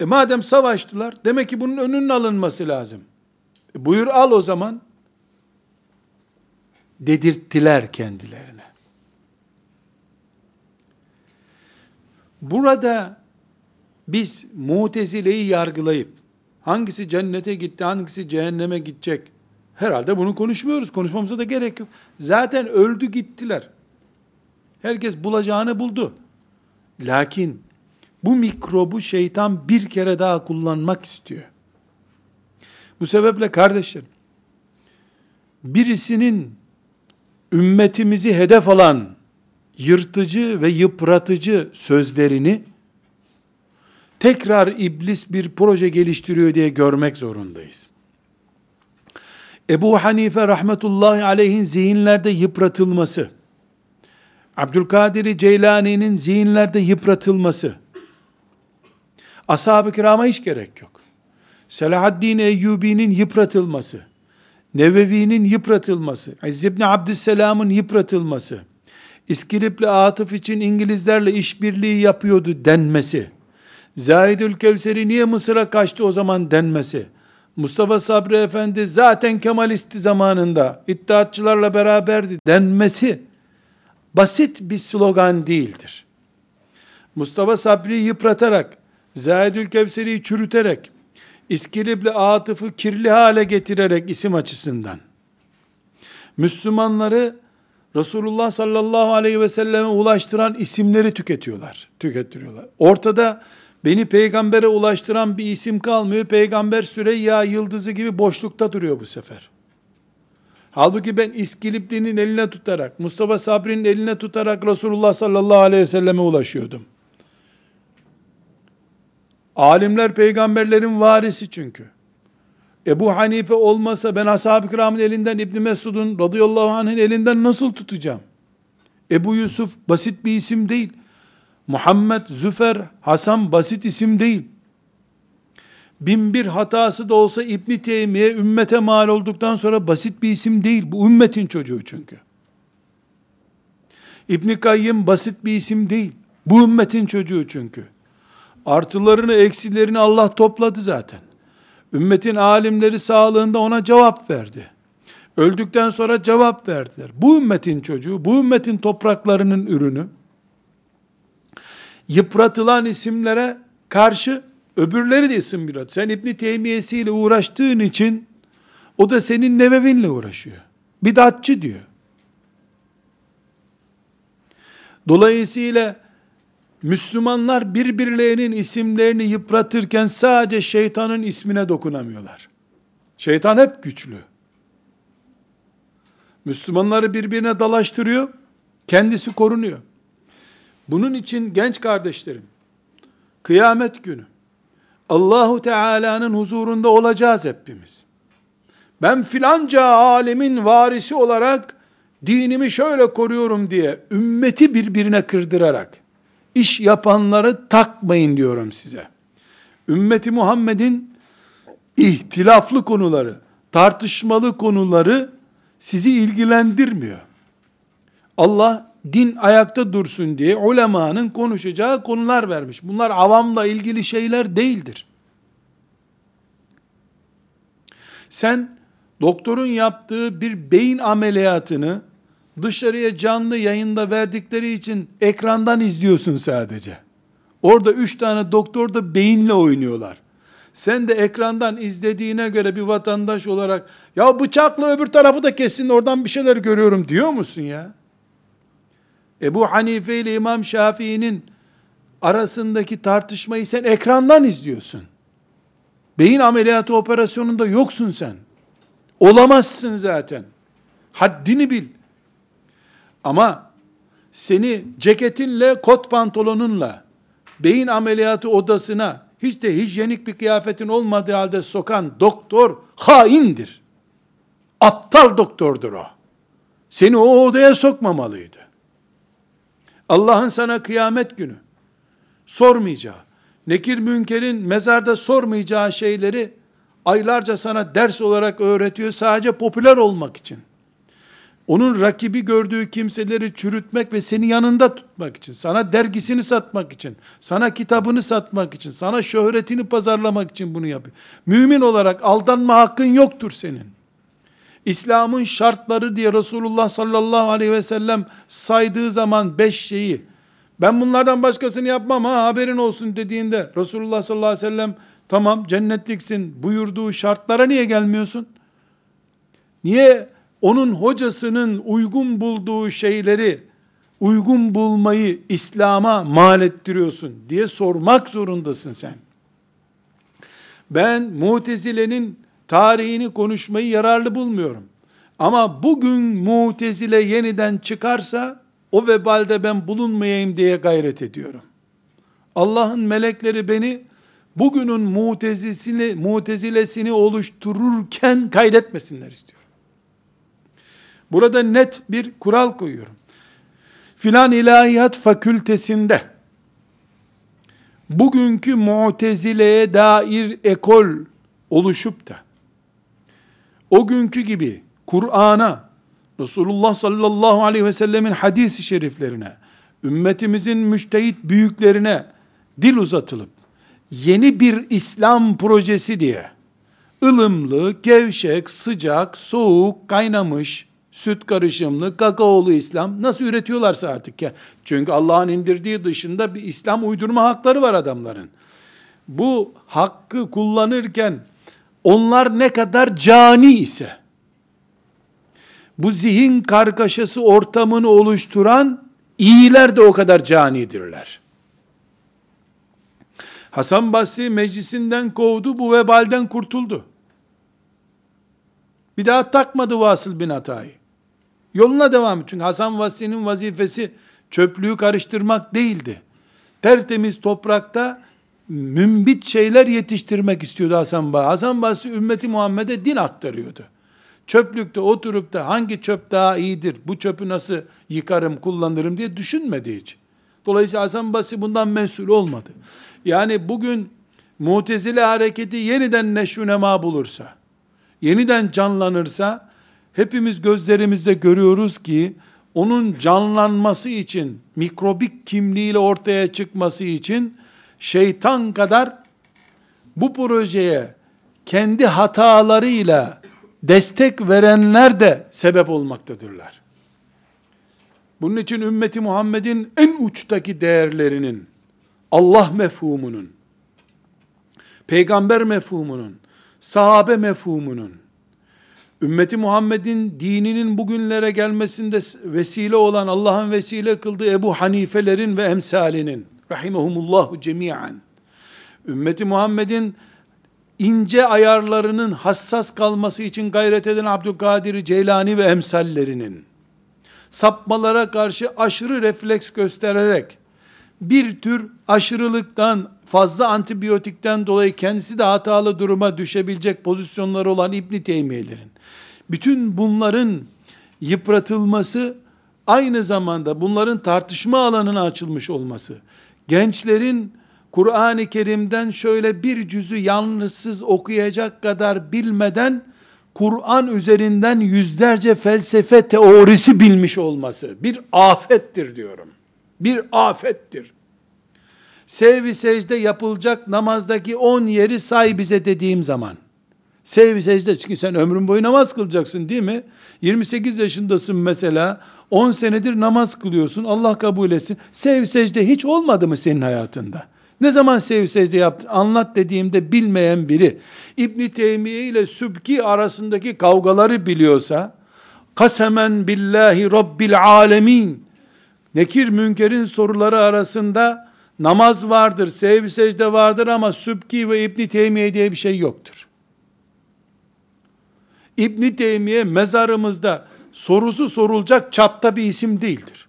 A: E madem savaştılar, demek ki bunun önünün alınması lazım. E buyur al o zaman. Dedirttiler kendilerine. Burada biz mutezileyi yargılayıp hangisi cennete gitti, hangisi cehenneme gidecek? Herhalde bunu konuşmuyoruz. Konuşmamıza da gerek yok. Zaten öldü gittiler. Herkes bulacağını buldu. Lakin bu mikrobu şeytan bir kere daha kullanmak istiyor. Bu sebeple kardeşlerim, birisinin ümmetimizi hedef alan yırtıcı ve yıpratıcı sözlerini tekrar iblis bir proje geliştiriyor diye görmek zorundayız. Ebu Hanife rahmetullahi aleyhin zihinlerde yıpratılması, Abdülkadir Ceylani'nin zihinlerde yıpratılması, ashab-ı kirama hiç gerek yok. Selahaddin Eyyubi'nin yıpratılması, Nevevi'nin yıpratılması, İzz ibn Abdüsselam'ın yıpratılması, İskilip'le Atıf için İngilizlerle işbirliği yapıyordu denmesi, Zahidül Kevseri niye Mısır'a kaçtı o zaman denmesi, Mustafa Sabri Efendi zaten Kemalisti zamanında iddiatçılarla beraberdi denmesi, basit bir slogan değildir. Mustafa Sabri'yi yıpratarak, Zahidül Kevseri'yi çürüterek, İskilip'le Atıf'ı kirli hale getirerek isim açısından, Müslümanları Resulullah sallallahu aleyhi ve selleme ulaştıran isimleri tüketiyorlar, tükettiriyorlar. Ortada beni peygambere ulaştıran bir isim kalmıyor. Peygamber Süreyya yıldızı gibi boşlukta duruyor bu sefer. Halbuki ben İskilipli'nin eline tutarak, Mustafa Sabri'nin eline tutarak Resulullah sallallahu aleyhi ve selleme ulaşıyordum. Alimler peygamberlerin varisi çünkü. Ebu Hanife olmasa ben ashab-ı kiramın elinden İbni Mesud'un radıyallahu anh'ın elinden nasıl tutacağım? Ebu Yusuf basit bir isim değil. Muhammed, Züfer, Hasan basit isim değil. Bin bir hatası da olsa İbni Teymiye ümmete mal olduktan sonra basit bir isim değil. Bu ümmetin çocuğu çünkü. İbni Kayyım basit bir isim değil. Bu ümmetin çocuğu çünkü. Artılarını, eksilerini Allah topladı zaten. Ümmetin alimleri sağlığında ona cevap verdi. Öldükten sonra cevap verdiler. Bu ümmetin çocuğu, bu ümmetin topraklarının ürünü, yıpratılan isimlere karşı öbürleri de isim bir Sen İbni Teymiyesi ile uğraştığın için o da senin nevevinle uğraşıyor. Bidatçı diyor. Dolayısıyla Müslümanlar birbirlerinin isimlerini yıpratırken sadece şeytanın ismine dokunamıyorlar. Şeytan hep güçlü. Müslümanları birbirine dalaştırıyor, kendisi korunuyor. Bunun için genç kardeşlerim, kıyamet günü, Allahu Teala'nın huzurunda olacağız hepimiz. Ben filanca alemin varisi olarak dinimi şöyle koruyorum diye ümmeti birbirine kırdırarak iş yapanları takmayın diyorum size. Ümmeti Muhammed'in ihtilaflı konuları, tartışmalı konuları sizi ilgilendirmiyor. Allah din ayakta dursun diye ulemanın konuşacağı konular vermiş. Bunlar avamla ilgili şeyler değildir. Sen doktorun yaptığı bir beyin ameliyatını dışarıya canlı yayında verdikleri için ekrandan izliyorsun sadece. Orada üç tane doktor da beyinle oynuyorlar. Sen de ekrandan izlediğine göre bir vatandaş olarak ya bıçakla öbür tarafı da kessin oradan bir şeyler görüyorum diyor musun ya? Ebu Hanife ile İmam Şafii'nin arasındaki tartışmayı sen ekrandan izliyorsun. Beyin ameliyatı operasyonunda yoksun sen. Olamazsın zaten. Haddini bil. Ama seni ceketinle, kot pantolonunla beyin ameliyatı odasına hiç de hijyenik bir kıyafetin olmadığı halde sokan doktor haindir. Aptal doktordur o. Seni o odaya sokmamalıydı. Allah'ın sana kıyamet günü sormayacağı, nekir münkerin mezarda sormayacağı şeyleri aylarca sana ders olarak öğretiyor sadece popüler olmak için. Onun rakibi gördüğü kimseleri çürütmek ve seni yanında tutmak için, sana dergisini satmak için, sana kitabını satmak için, sana şöhretini pazarlamak için bunu yapıyor. Mümin olarak aldanma hakkın yoktur senin. İslam'ın şartları diye Resulullah sallallahu aleyhi ve sellem saydığı zaman beş şeyi, ben bunlardan başkasını yapmam ha haberin olsun dediğinde Resulullah sallallahu aleyhi ve sellem tamam cennetliksin buyurduğu şartlara niye gelmiyorsun? Niye onun hocasının uygun bulduğu şeyleri uygun bulmayı İslam'a mal ettiriyorsun diye sormak zorundasın sen. Ben Mutezile'nin tarihini konuşmayı yararlı bulmuyorum. Ama bugün Mutezile yeniden çıkarsa o vebalde ben bulunmayayım diye gayret ediyorum. Allah'ın melekleri beni bugünün mutezilesini, mutezilesini oluştururken kaydetmesinler istiyor. Burada net bir kural koyuyorum. Filan ilahiyat fakültesinde bugünkü mutezileye dair ekol oluşup da o günkü gibi Kur'an'a, Resulullah sallallahu aleyhi ve sellemin hadisi şeriflerine, ümmetimizin müştehit büyüklerine dil uzatılıp yeni bir İslam projesi diye ılımlı, gevşek, sıcak, soğuk, kaynamış, süt karışımlı, kakaolu İslam nasıl üretiyorlarsa artık ya. Çünkü Allah'ın indirdiği dışında bir İslam uydurma hakları var adamların. Bu hakkı kullanırken onlar ne kadar cani ise bu zihin kargaşası ortamını oluşturan iyiler de o kadar canidirler. Hasan Basri meclisinden kovdu, bu vebalden kurtuldu. Bir daha takmadı Vasıl bin Atay'ı. Yoluna devam et. Çünkü Hasan Basri'nin vazifesi çöplüğü karıştırmak değildi. Tertemiz toprakta mümbit şeyler yetiştirmek istiyordu Hasan Basri. Hasan Basri ümmeti Muhammed'e din aktarıyordu. Çöplükte oturup da hangi çöp daha iyidir, bu çöpü nasıl yıkarım, kullanırım diye düşünmedi hiç. Dolayısıyla Hasan Basri bundan mesul olmadı. Yani bugün Mutezile hareketi yeniden neşvünema bulursa, yeniden canlanırsa, hepimiz gözlerimizde görüyoruz ki, onun canlanması için, mikrobik kimliğiyle ortaya çıkması için, şeytan kadar bu projeye kendi hatalarıyla destek verenler de sebep olmaktadırlar. Bunun için ümmeti Muhammed'in en uçtaki değerlerinin, Allah mefhumunun, peygamber mefhumunun, sahabe mefhumunun, ümmeti Muhammed'in dininin bugünlere gelmesinde vesile olan Allah'ın vesile kıldığı Ebu Hanifelerin ve emsalinin, rahimehumullahu cemiyen, ümmeti Muhammed'in ince ayarlarının hassas kalması için gayret eden Abdülkadir Ceylani ve emsallerinin, sapmalara karşı aşırı refleks göstererek, bir tür aşırılıktan, fazla antibiyotikten dolayı kendisi de hatalı duruma düşebilecek pozisyonları olan İbni Teymiye'lerin, bütün bunların yıpratılması, aynı zamanda bunların tartışma alanına açılmış olması, gençlerin Kur'an-ı Kerim'den şöyle bir cüzü yalnızsız okuyacak kadar bilmeden, Kur'an üzerinden yüzlerce felsefe teorisi bilmiş olması bir afettir diyorum. Bir afettir. Sevvi secde yapılacak namazdaki on yeri say bize dediğim zaman. Sevvi secde çünkü sen ömrün boyu namaz kılacaksın değil mi? 28 yaşındasın mesela. 10 senedir namaz kılıyorsun. Allah kabul etsin. Sevvi secde hiç olmadı mı senin hayatında? Ne zaman sev secde yaptın? Anlat dediğimde bilmeyen biri İbn Teymiye ile Sübki arasındaki kavgaları biliyorsa kasemen billahi rabbil alemin Nekir Münker'in soruları arasında namaz vardır, sevgi secde vardır ama Sübki ve İbni Teymiye diye bir şey yoktur. İbni Teymiye mezarımızda sorusu sorulacak çapta bir isim değildir.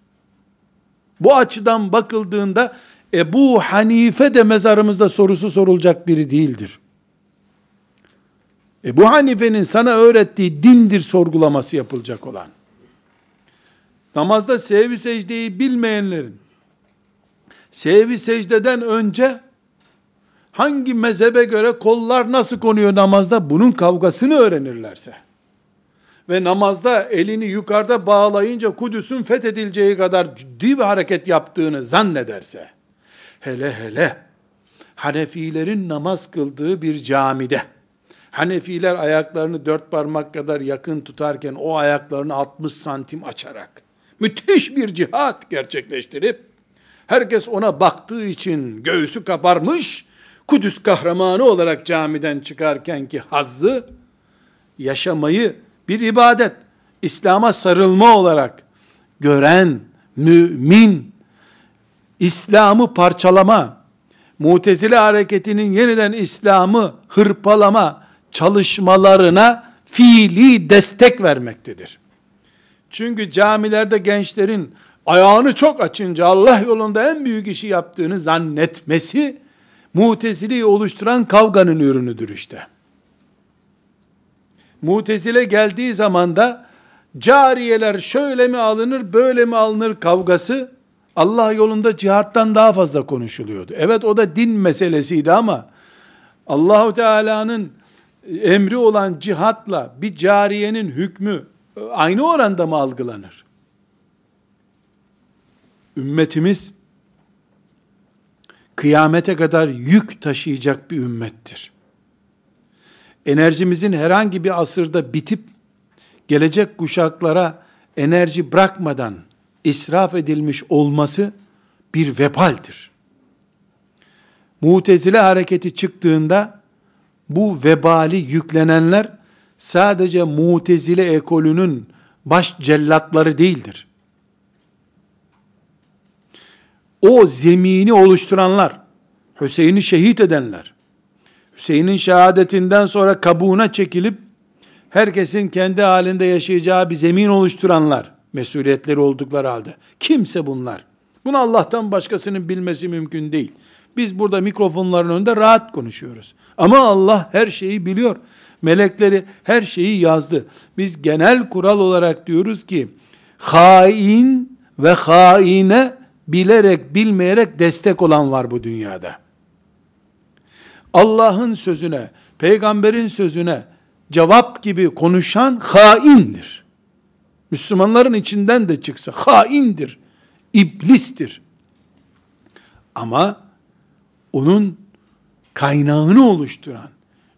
A: Bu açıdan bakıldığında Ebu Hanife de mezarımızda sorusu sorulacak biri değildir. Ebu Hanife'nin sana öğrettiği dindir sorgulaması yapılacak olan. Namazda sevgi secdeyi bilmeyenlerin sevgi secdeden önce hangi mezhebe göre kollar nasıl konuyor namazda bunun kavgasını öğrenirlerse ve namazda elini yukarıda bağlayınca Kudüs'ün fethedileceği kadar ciddi bir hareket yaptığını zannederse hele hele Hanefilerin namaz kıldığı bir camide Hanefiler ayaklarını dört parmak kadar yakın tutarken o ayaklarını 60 santim açarak müthiş bir cihat gerçekleştirip herkes ona baktığı için göğsü kaparmış Kudüs kahramanı olarak camiden çıkarken ki hazzı yaşamayı bir ibadet, İslam'a sarılma olarak gören mümin İslam'ı parçalama, Mutezile hareketinin yeniden İslam'ı hırpalama çalışmalarına fiili destek vermektedir. Çünkü camilerde gençlerin ayağını çok açınca Allah yolunda en büyük işi yaptığını zannetmesi Mutezile'yi oluşturan kavganın ürünüdür işte. Mutezile geldiği zaman da cariyeler şöyle mi alınır böyle mi alınır kavgası Allah yolunda cihattan daha fazla konuşuluyordu. Evet o da din meselesiydi ama Allahu Teala'nın emri olan cihatla bir cariyenin hükmü aynı oranda mı algılanır? Ümmetimiz kıyamete kadar yük taşıyacak bir ümmettir. Enerjimizin herhangi bir asırda bitip gelecek kuşaklara enerji bırakmadan israf edilmiş olması bir vebaldir. Mutezile hareketi çıktığında bu vebali yüklenenler sadece mutezile ekolünün baş cellatları değildir. O zemini oluşturanlar, Hüseyin'i şehit edenler, Hüseyin'in şehadetinden sonra kabuğuna çekilip herkesin kendi halinde yaşayacağı bir zemin oluşturanlar, mesuliyetleri oldukları halde. Kimse bunlar. Bunu Allah'tan başkasının bilmesi mümkün değil. Biz burada mikrofonların önünde rahat konuşuyoruz. Ama Allah her şeyi biliyor. Melekleri her şeyi yazdı. Biz genel kural olarak diyoruz ki, hain ve haine bilerek bilmeyerek destek olan var bu dünyada. Allah'ın sözüne, peygamberin sözüne cevap gibi konuşan haindir. Müslümanların içinden de çıksa haindir, iblistir. Ama onun kaynağını oluşturan,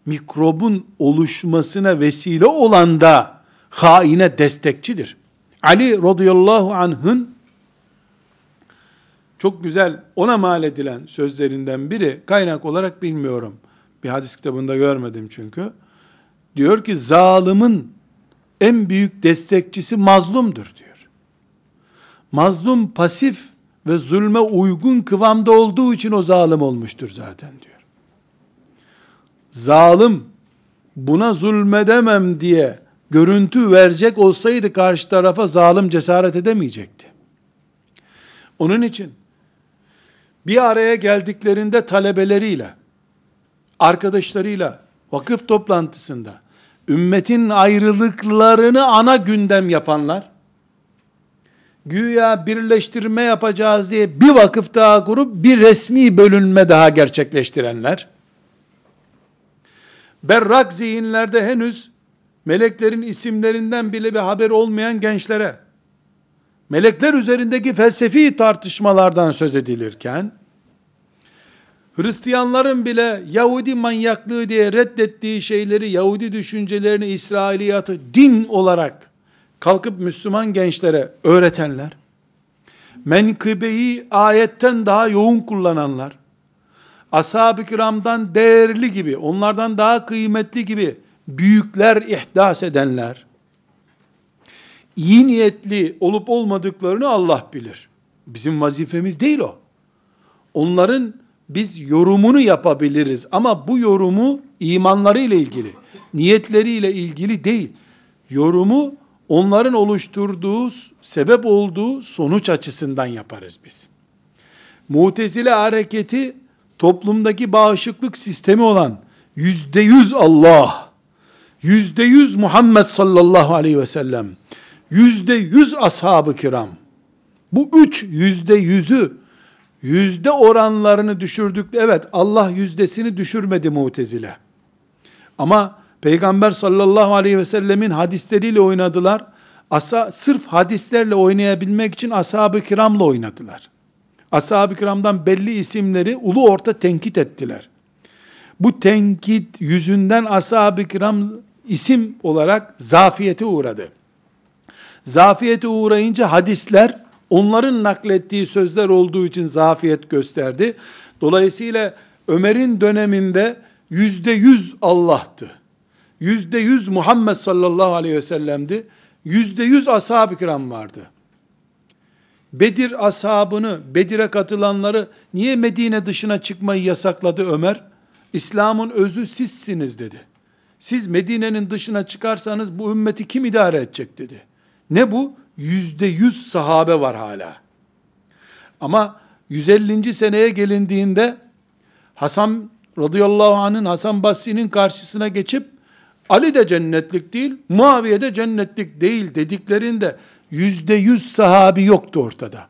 A: mikrobun oluşmasına vesile olan da haine destekçidir. Ali radıyallahu anh'ın çok güzel ona mal edilen sözlerinden biri kaynak olarak bilmiyorum. Bir hadis kitabında görmedim çünkü. Diyor ki zalimin en büyük destekçisi mazlumdur diyor. Mazlum pasif ve zulme uygun kıvamda olduğu için o zalim olmuştur zaten diyor. Zalim buna zulmedemem diye görüntü verecek olsaydı karşı tarafa zalim cesaret edemeyecekti. Onun için bir araya geldiklerinde talebeleriyle, arkadaşlarıyla, vakıf toplantısında, ümmetin ayrılıklarını ana gündem yapanlar, güya birleştirme yapacağız diye bir vakıf daha kurup bir resmi bölünme daha gerçekleştirenler, berrak zihinlerde henüz meleklerin isimlerinden bile bir haber olmayan gençlere, melekler üzerindeki felsefi tartışmalardan söz edilirken, Hristiyanların bile Yahudi manyaklığı diye reddettiği şeyleri, Yahudi düşüncelerini, İsrailiyatı din olarak kalkıp Müslüman gençlere öğretenler, menkıbeyi ayetten daha yoğun kullananlar, ashab-ı kiramdan değerli gibi, onlardan daha kıymetli gibi büyükler ihdas edenler, iyi niyetli olup olmadıklarını Allah bilir. Bizim vazifemiz değil o. onların biz yorumunu yapabiliriz ama bu yorumu imanlarıyla ilgili, niyetleriyle ilgili değil. Yorumu onların oluşturduğu, sebep olduğu sonuç açısından yaparız biz. Mutezile hareketi toplumdaki bağışıklık sistemi olan yüzde yüz Allah, yüzde yüz Muhammed sallallahu aleyhi ve sellem, yüzde yüz ashab-ı kiram, bu üç yüzde yüzü, yüzde oranlarını düşürdük. Evet Allah yüzdesini düşürmedi mutezile. Ama Peygamber sallallahu aleyhi ve sellemin hadisleriyle oynadılar. Asa, sırf hadislerle oynayabilmek için ashab-ı kiramla oynadılar. Ashab-ı kiramdan belli isimleri ulu orta tenkit ettiler. Bu tenkit yüzünden ashab-ı kiram isim olarak zafiyete uğradı. Zafiyete uğrayınca hadisler onların naklettiği sözler olduğu için zafiyet gösterdi. Dolayısıyla Ömer'in döneminde yüzde yüz Allah'tı. Yüzde yüz Muhammed sallallahu aleyhi ve sellem'di. Yüzde yüz ashab-ı kiram vardı. Bedir ashabını, Bedir'e katılanları niye Medine dışına çıkmayı yasakladı Ömer? İslam'ın özü sizsiniz dedi. Siz Medine'nin dışına çıkarsanız bu ümmeti kim idare edecek dedi. Ne bu? Yüzde yüz sahabe var hala. Ama 150. seneye gelindiğinde Hasan radıyallahu anh'ın Hasan Basri'nin karşısına geçip Ali de cennetlik değil, Muaviye de cennetlik değil dediklerinde yüzde yüz sahabi yoktu ortada.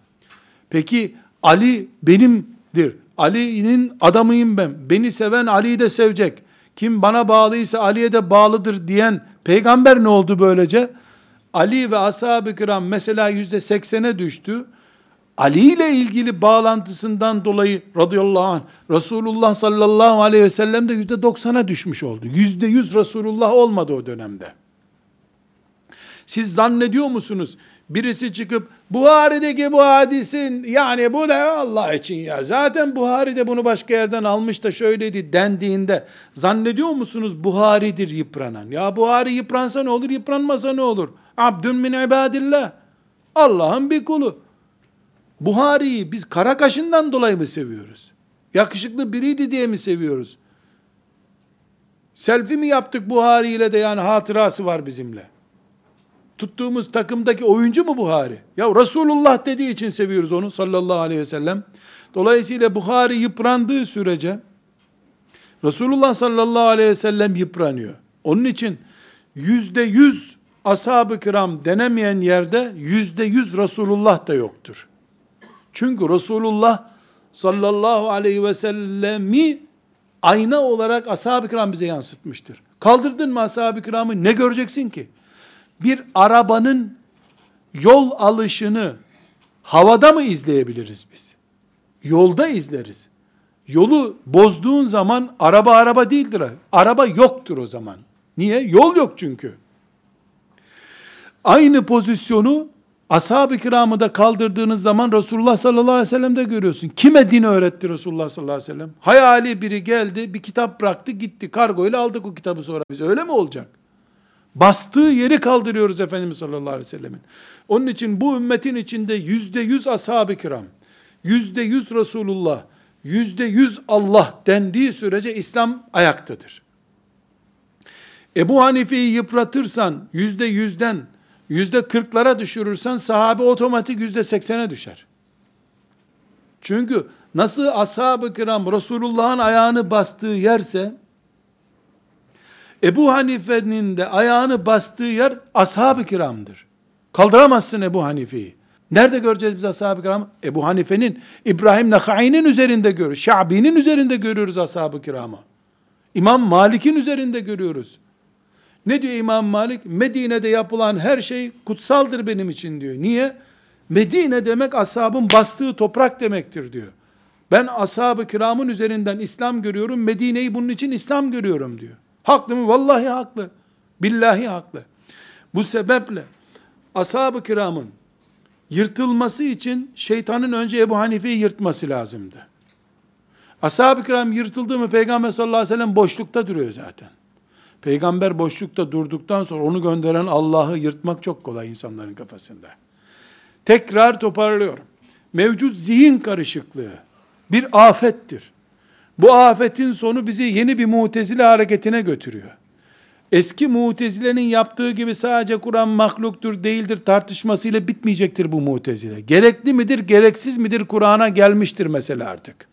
A: Peki Ali benimdir. Ali'nin adamıyım ben. Beni seven Ali'yi de sevecek. Kim bana bağlıysa Ali'ye de bağlıdır diyen peygamber ne oldu böylece? Ali ve ashab-ı kiram mesela yüzde seksene düştü. Ali ile ilgili bağlantısından dolayı radıyallahu anh Resulullah sallallahu aleyhi ve sellem de yüzde doksana düşmüş oldu. Yüzde yüz Resulullah olmadı o dönemde. Siz zannediyor musunuz? Birisi çıkıp Buhari'deki bu hadisin yani bu da Allah için ya zaten Buhari'de bunu başka yerden almış da şöyleydi dendiğinde zannediyor musunuz Buhari'dir yıpranan? Ya Buhari yıpransa ne olur yıpranmasa ne olur? Abdün min ibadillah. Allah'ın bir kulu. Buhari'yi biz kara kaşından dolayı mı seviyoruz? Yakışıklı biriydi diye mi seviyoruz? Selfie mi yaptık Buhari ile de yani hatırası var bizimle? Tuttuğumuz takımdaki oyuncu mu Buhari? Ya Resulullah dediği için seviyoruz onu sallallahu aleyhi ve sellem. Dolayısıyla Buhari yıprandığı sürece Resulullah sallallahu aleyhi ve sellem yıpranıyor. Onun için yüzde yüz ashab-ı kiram denemeyen yerde yüzde yüz Resulullah da yoktur. Çünkü Resulullah sallallahu aleyhi ve sellemi ayna olarak ashab-ı kiram bize yansıtmıştır. Kaldırdın mı ashab-ı kiramı ne göreceksin ki? Bir arabanın yol alışını havada mı izleyebiliriz biz? Yolda izleriz. Yolu bozduğun zaman araba araba değildir. Araba yoktur o zaman. Niye? Yol yok çünkü. Aynı pozisyonu ashab-ı kiramı da kaldırdığınız zaman Resulullah sallallahu aleyhi ve sellem'de görüyorsun. Kime din öğretti Resulullah sallallahu aleyhi ve sellem? Hayali biri geldi, bir kitap bıraktı, gitti. Kargoyla aldık o kitabı sonra biz. Öyle mi olacak? Bastığı yeri kaldırıyoruz Efendimiz sallallahu aleyhi ve sellemin. Onun için bu ümmetin içinde yüzde yüz ashab-ı kiram, yüzde yüz Resulullah, yüzde yüz Allah dendiği sürece İslam ayaktadır. Ebu Hanife'yi yıpratırsan yüzde yüzden yüzde kırklara düşürürsen sahabe otomatik yüzde seksene düşer. Çünkü nasıl ashab-ı kiram Resulullah'ın ayağını bastığı yerse, Ebu Hanife'nin de ayağını bastığı yer ashab-ı kiramdır. Kaldıramazsın Ebu Hanife'yi. Nerede göreceğiz biz ashab-ı kiramı? Ebu Hanife'nin, İbrahim Nakai'nin üzerinde görüyoruz. Şabi'nin üzerinde görüyoruz ashab-ı kiramı. İmam Malik'in üzerinde görüyoruz. Ne diyor İmam Malik? Medine'de yapılan her şey kutsaldır benim için diyor. Niye? Medine demek ashabın bastığı toprak demektir diyor. Ben ashab-ı kiramın üzerinden İslam görüyorum, Medine'yi bunun için İslam görüyorum diyor. Haklı mı? Vallahi haklı. Billahi haklı. Bu sebeple ashab-ı kiramın yırtılması için şeytanın önce Ebu Hanife'yi yırtması lazımdı. Ashab-ı kiram yırtıldı mı Peygamber sallallahu aleyhi ve sellem boşlukta duruyor zaten. Peygamber boşlukta durduktan sonra onu gönderen Allah'ı yırtmak çok kolay insanların kafasında. Tekrar toparlıyorum. Mevcut zihin karışıklığı, bir afettir. Bu afetin sonu bizi yeni bir mutezile hareketine götürüyor. Eski mutezilenin yaptığı gibi sadece Kur'an mahluktur değildir tartışmasıyla bitmeyecektir bu mutezile. Gerekli midir, gereksiz midir Kur'an'a gelmiştir mesela artık.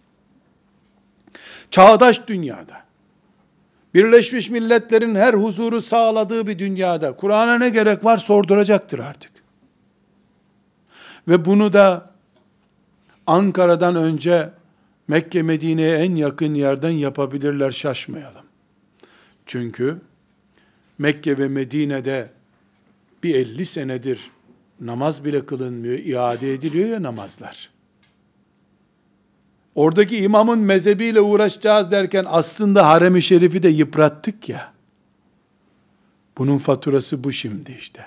A: Çağdaş dünyada, Birleşmiş Milletler'in her huzuru sağladığı bir dünyada Kur'an'a ne gerek var sorduracaktır artık. Ve bunu da Ankara'dan önce Mekke Medine'ye en yakın yerden yapabilirler şaşmayalım. Çünkü Mekke ve Medine'de bir 50 senedir namaz bile kılınmıyor, iade ediliyor ya namazlar. Oradaki imamın mezhebiyle uğraşacağız derken aslında harem-i şerifi de yıprattık ya. Bunun faturası bu şimdi işte.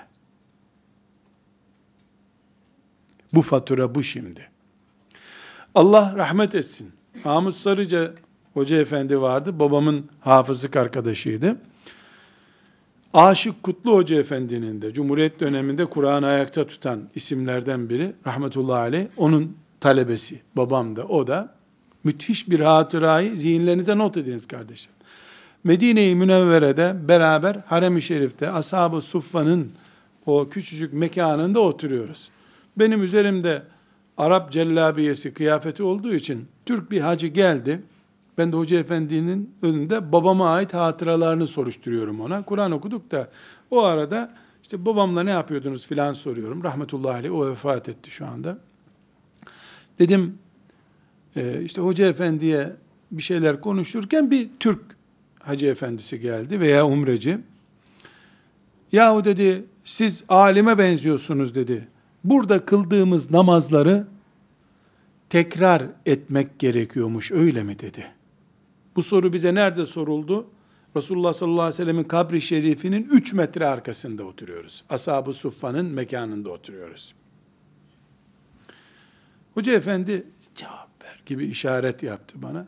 A: Bu fatura bu şimdi. Allah rahmet etsin. Mahmut Sarıca Hoca Efendi vardı. Babamın hafızlık arkadaşıydı. Aşık Kutlu Hoca Efendi'nin de Cumhuriyet döneminde Kur'an'ı ayakta tutan isimlerden biri rahmetullahi aleyh onun talebesi babam da o da müthiş bir hatırayı zihinlerinize not ediniz kardeşler. Medine-i Münevvere'de beraber Harem-i Şerif'te Ashab-ı Suffa'nın o küçücük mekanında oturuyoruz. Benim üzerimde Arap cellabiyesi kıyafeti olduğu için Türk bir hacı geldi. Ben de Hoca Efendi'nin önünde babama ait hatıralarını soruşturuyorum ona. Kur'an okuduk da o arada işte babamla ne yapıyordunuz filan soruyorum. Rahmetullahi aleyh o vefat etti şu anda. Dedim e, işte Hoca Efendi'ye bir şeyler konuşurken bir Türk Hacı Efendisi geldi veya umreci. Yahu dedi siz alime benziyorsunuz dedi. Burada kıldığımız namazları tekrar etmek gerekiyormuş öyle mi dedi. Bu soru bize nerede soruldu? Resulullah sallallahu aleyhi ve sellemin kabri şerifinin 3 metre arkasında oturuyoruz. Ashab-ı Suffa'nın mekanında oturuyoruz. Hoca efendi cevap ver gibi işaret yaptı bana.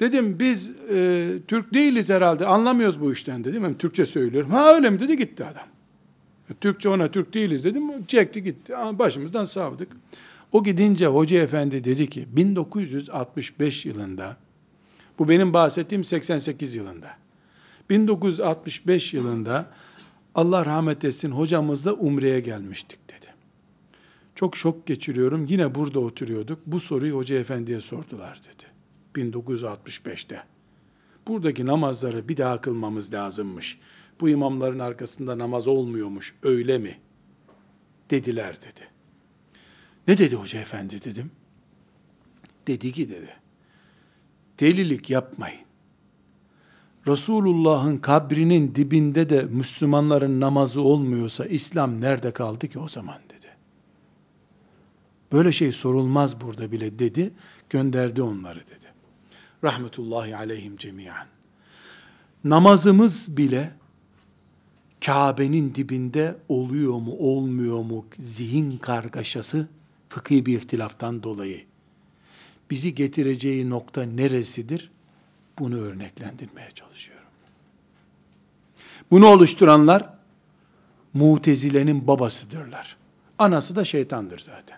A: Dedim biz e, Türk değiliz herhalde anlamıyoruz bu işten dedim. Hem Türkçe söylüyorum. Ha öyle mi dedi gitti adam. E, Türkçe ona Türk değiliz dedim. Çekti gitti. Başımızdan savdık. O gidince hoca efendi dedi ki 1965 yılında bu benim bahsettiğim 88 yılında. 1965 yılında Allah rahmet etsin hocamızla Umre'ye gelmiştik. Çok şok geçiriyorum. Yine burada oturuyorduk. Bu soruyu hoca efendiye sordular dedi. 1965'te. Buradaki namazları bir daha kılmamız lazımmış. Bu imamların arkasında namaz olmuyormuş. Öyle mi? Dediler dedi. Ne dedi hoca efendi dedim. Dedi ki dedi delilik yapmayın. Resulullah'ın kabrinin dibinde de Müslümanların namazı olmuyorsa İslam nerede kaldı ki o zaman. Böyle şey sorulmaz burada bile dedi. Gönderdi onları dedi. Rahmetullahi aleyhim cemiyan. Namazımız bile Kabe'nin dibinde oluyor mu olmuyor mu zihin kargaşası fıkhi bir ihtilaftan dolayı bizi getireceği nokta neresidir? Bunu örneklendirmeye çalışıyorum. Bunu oluşturanlar Mutezile'nin babasıdırlar. Anası da şeytandır zaten.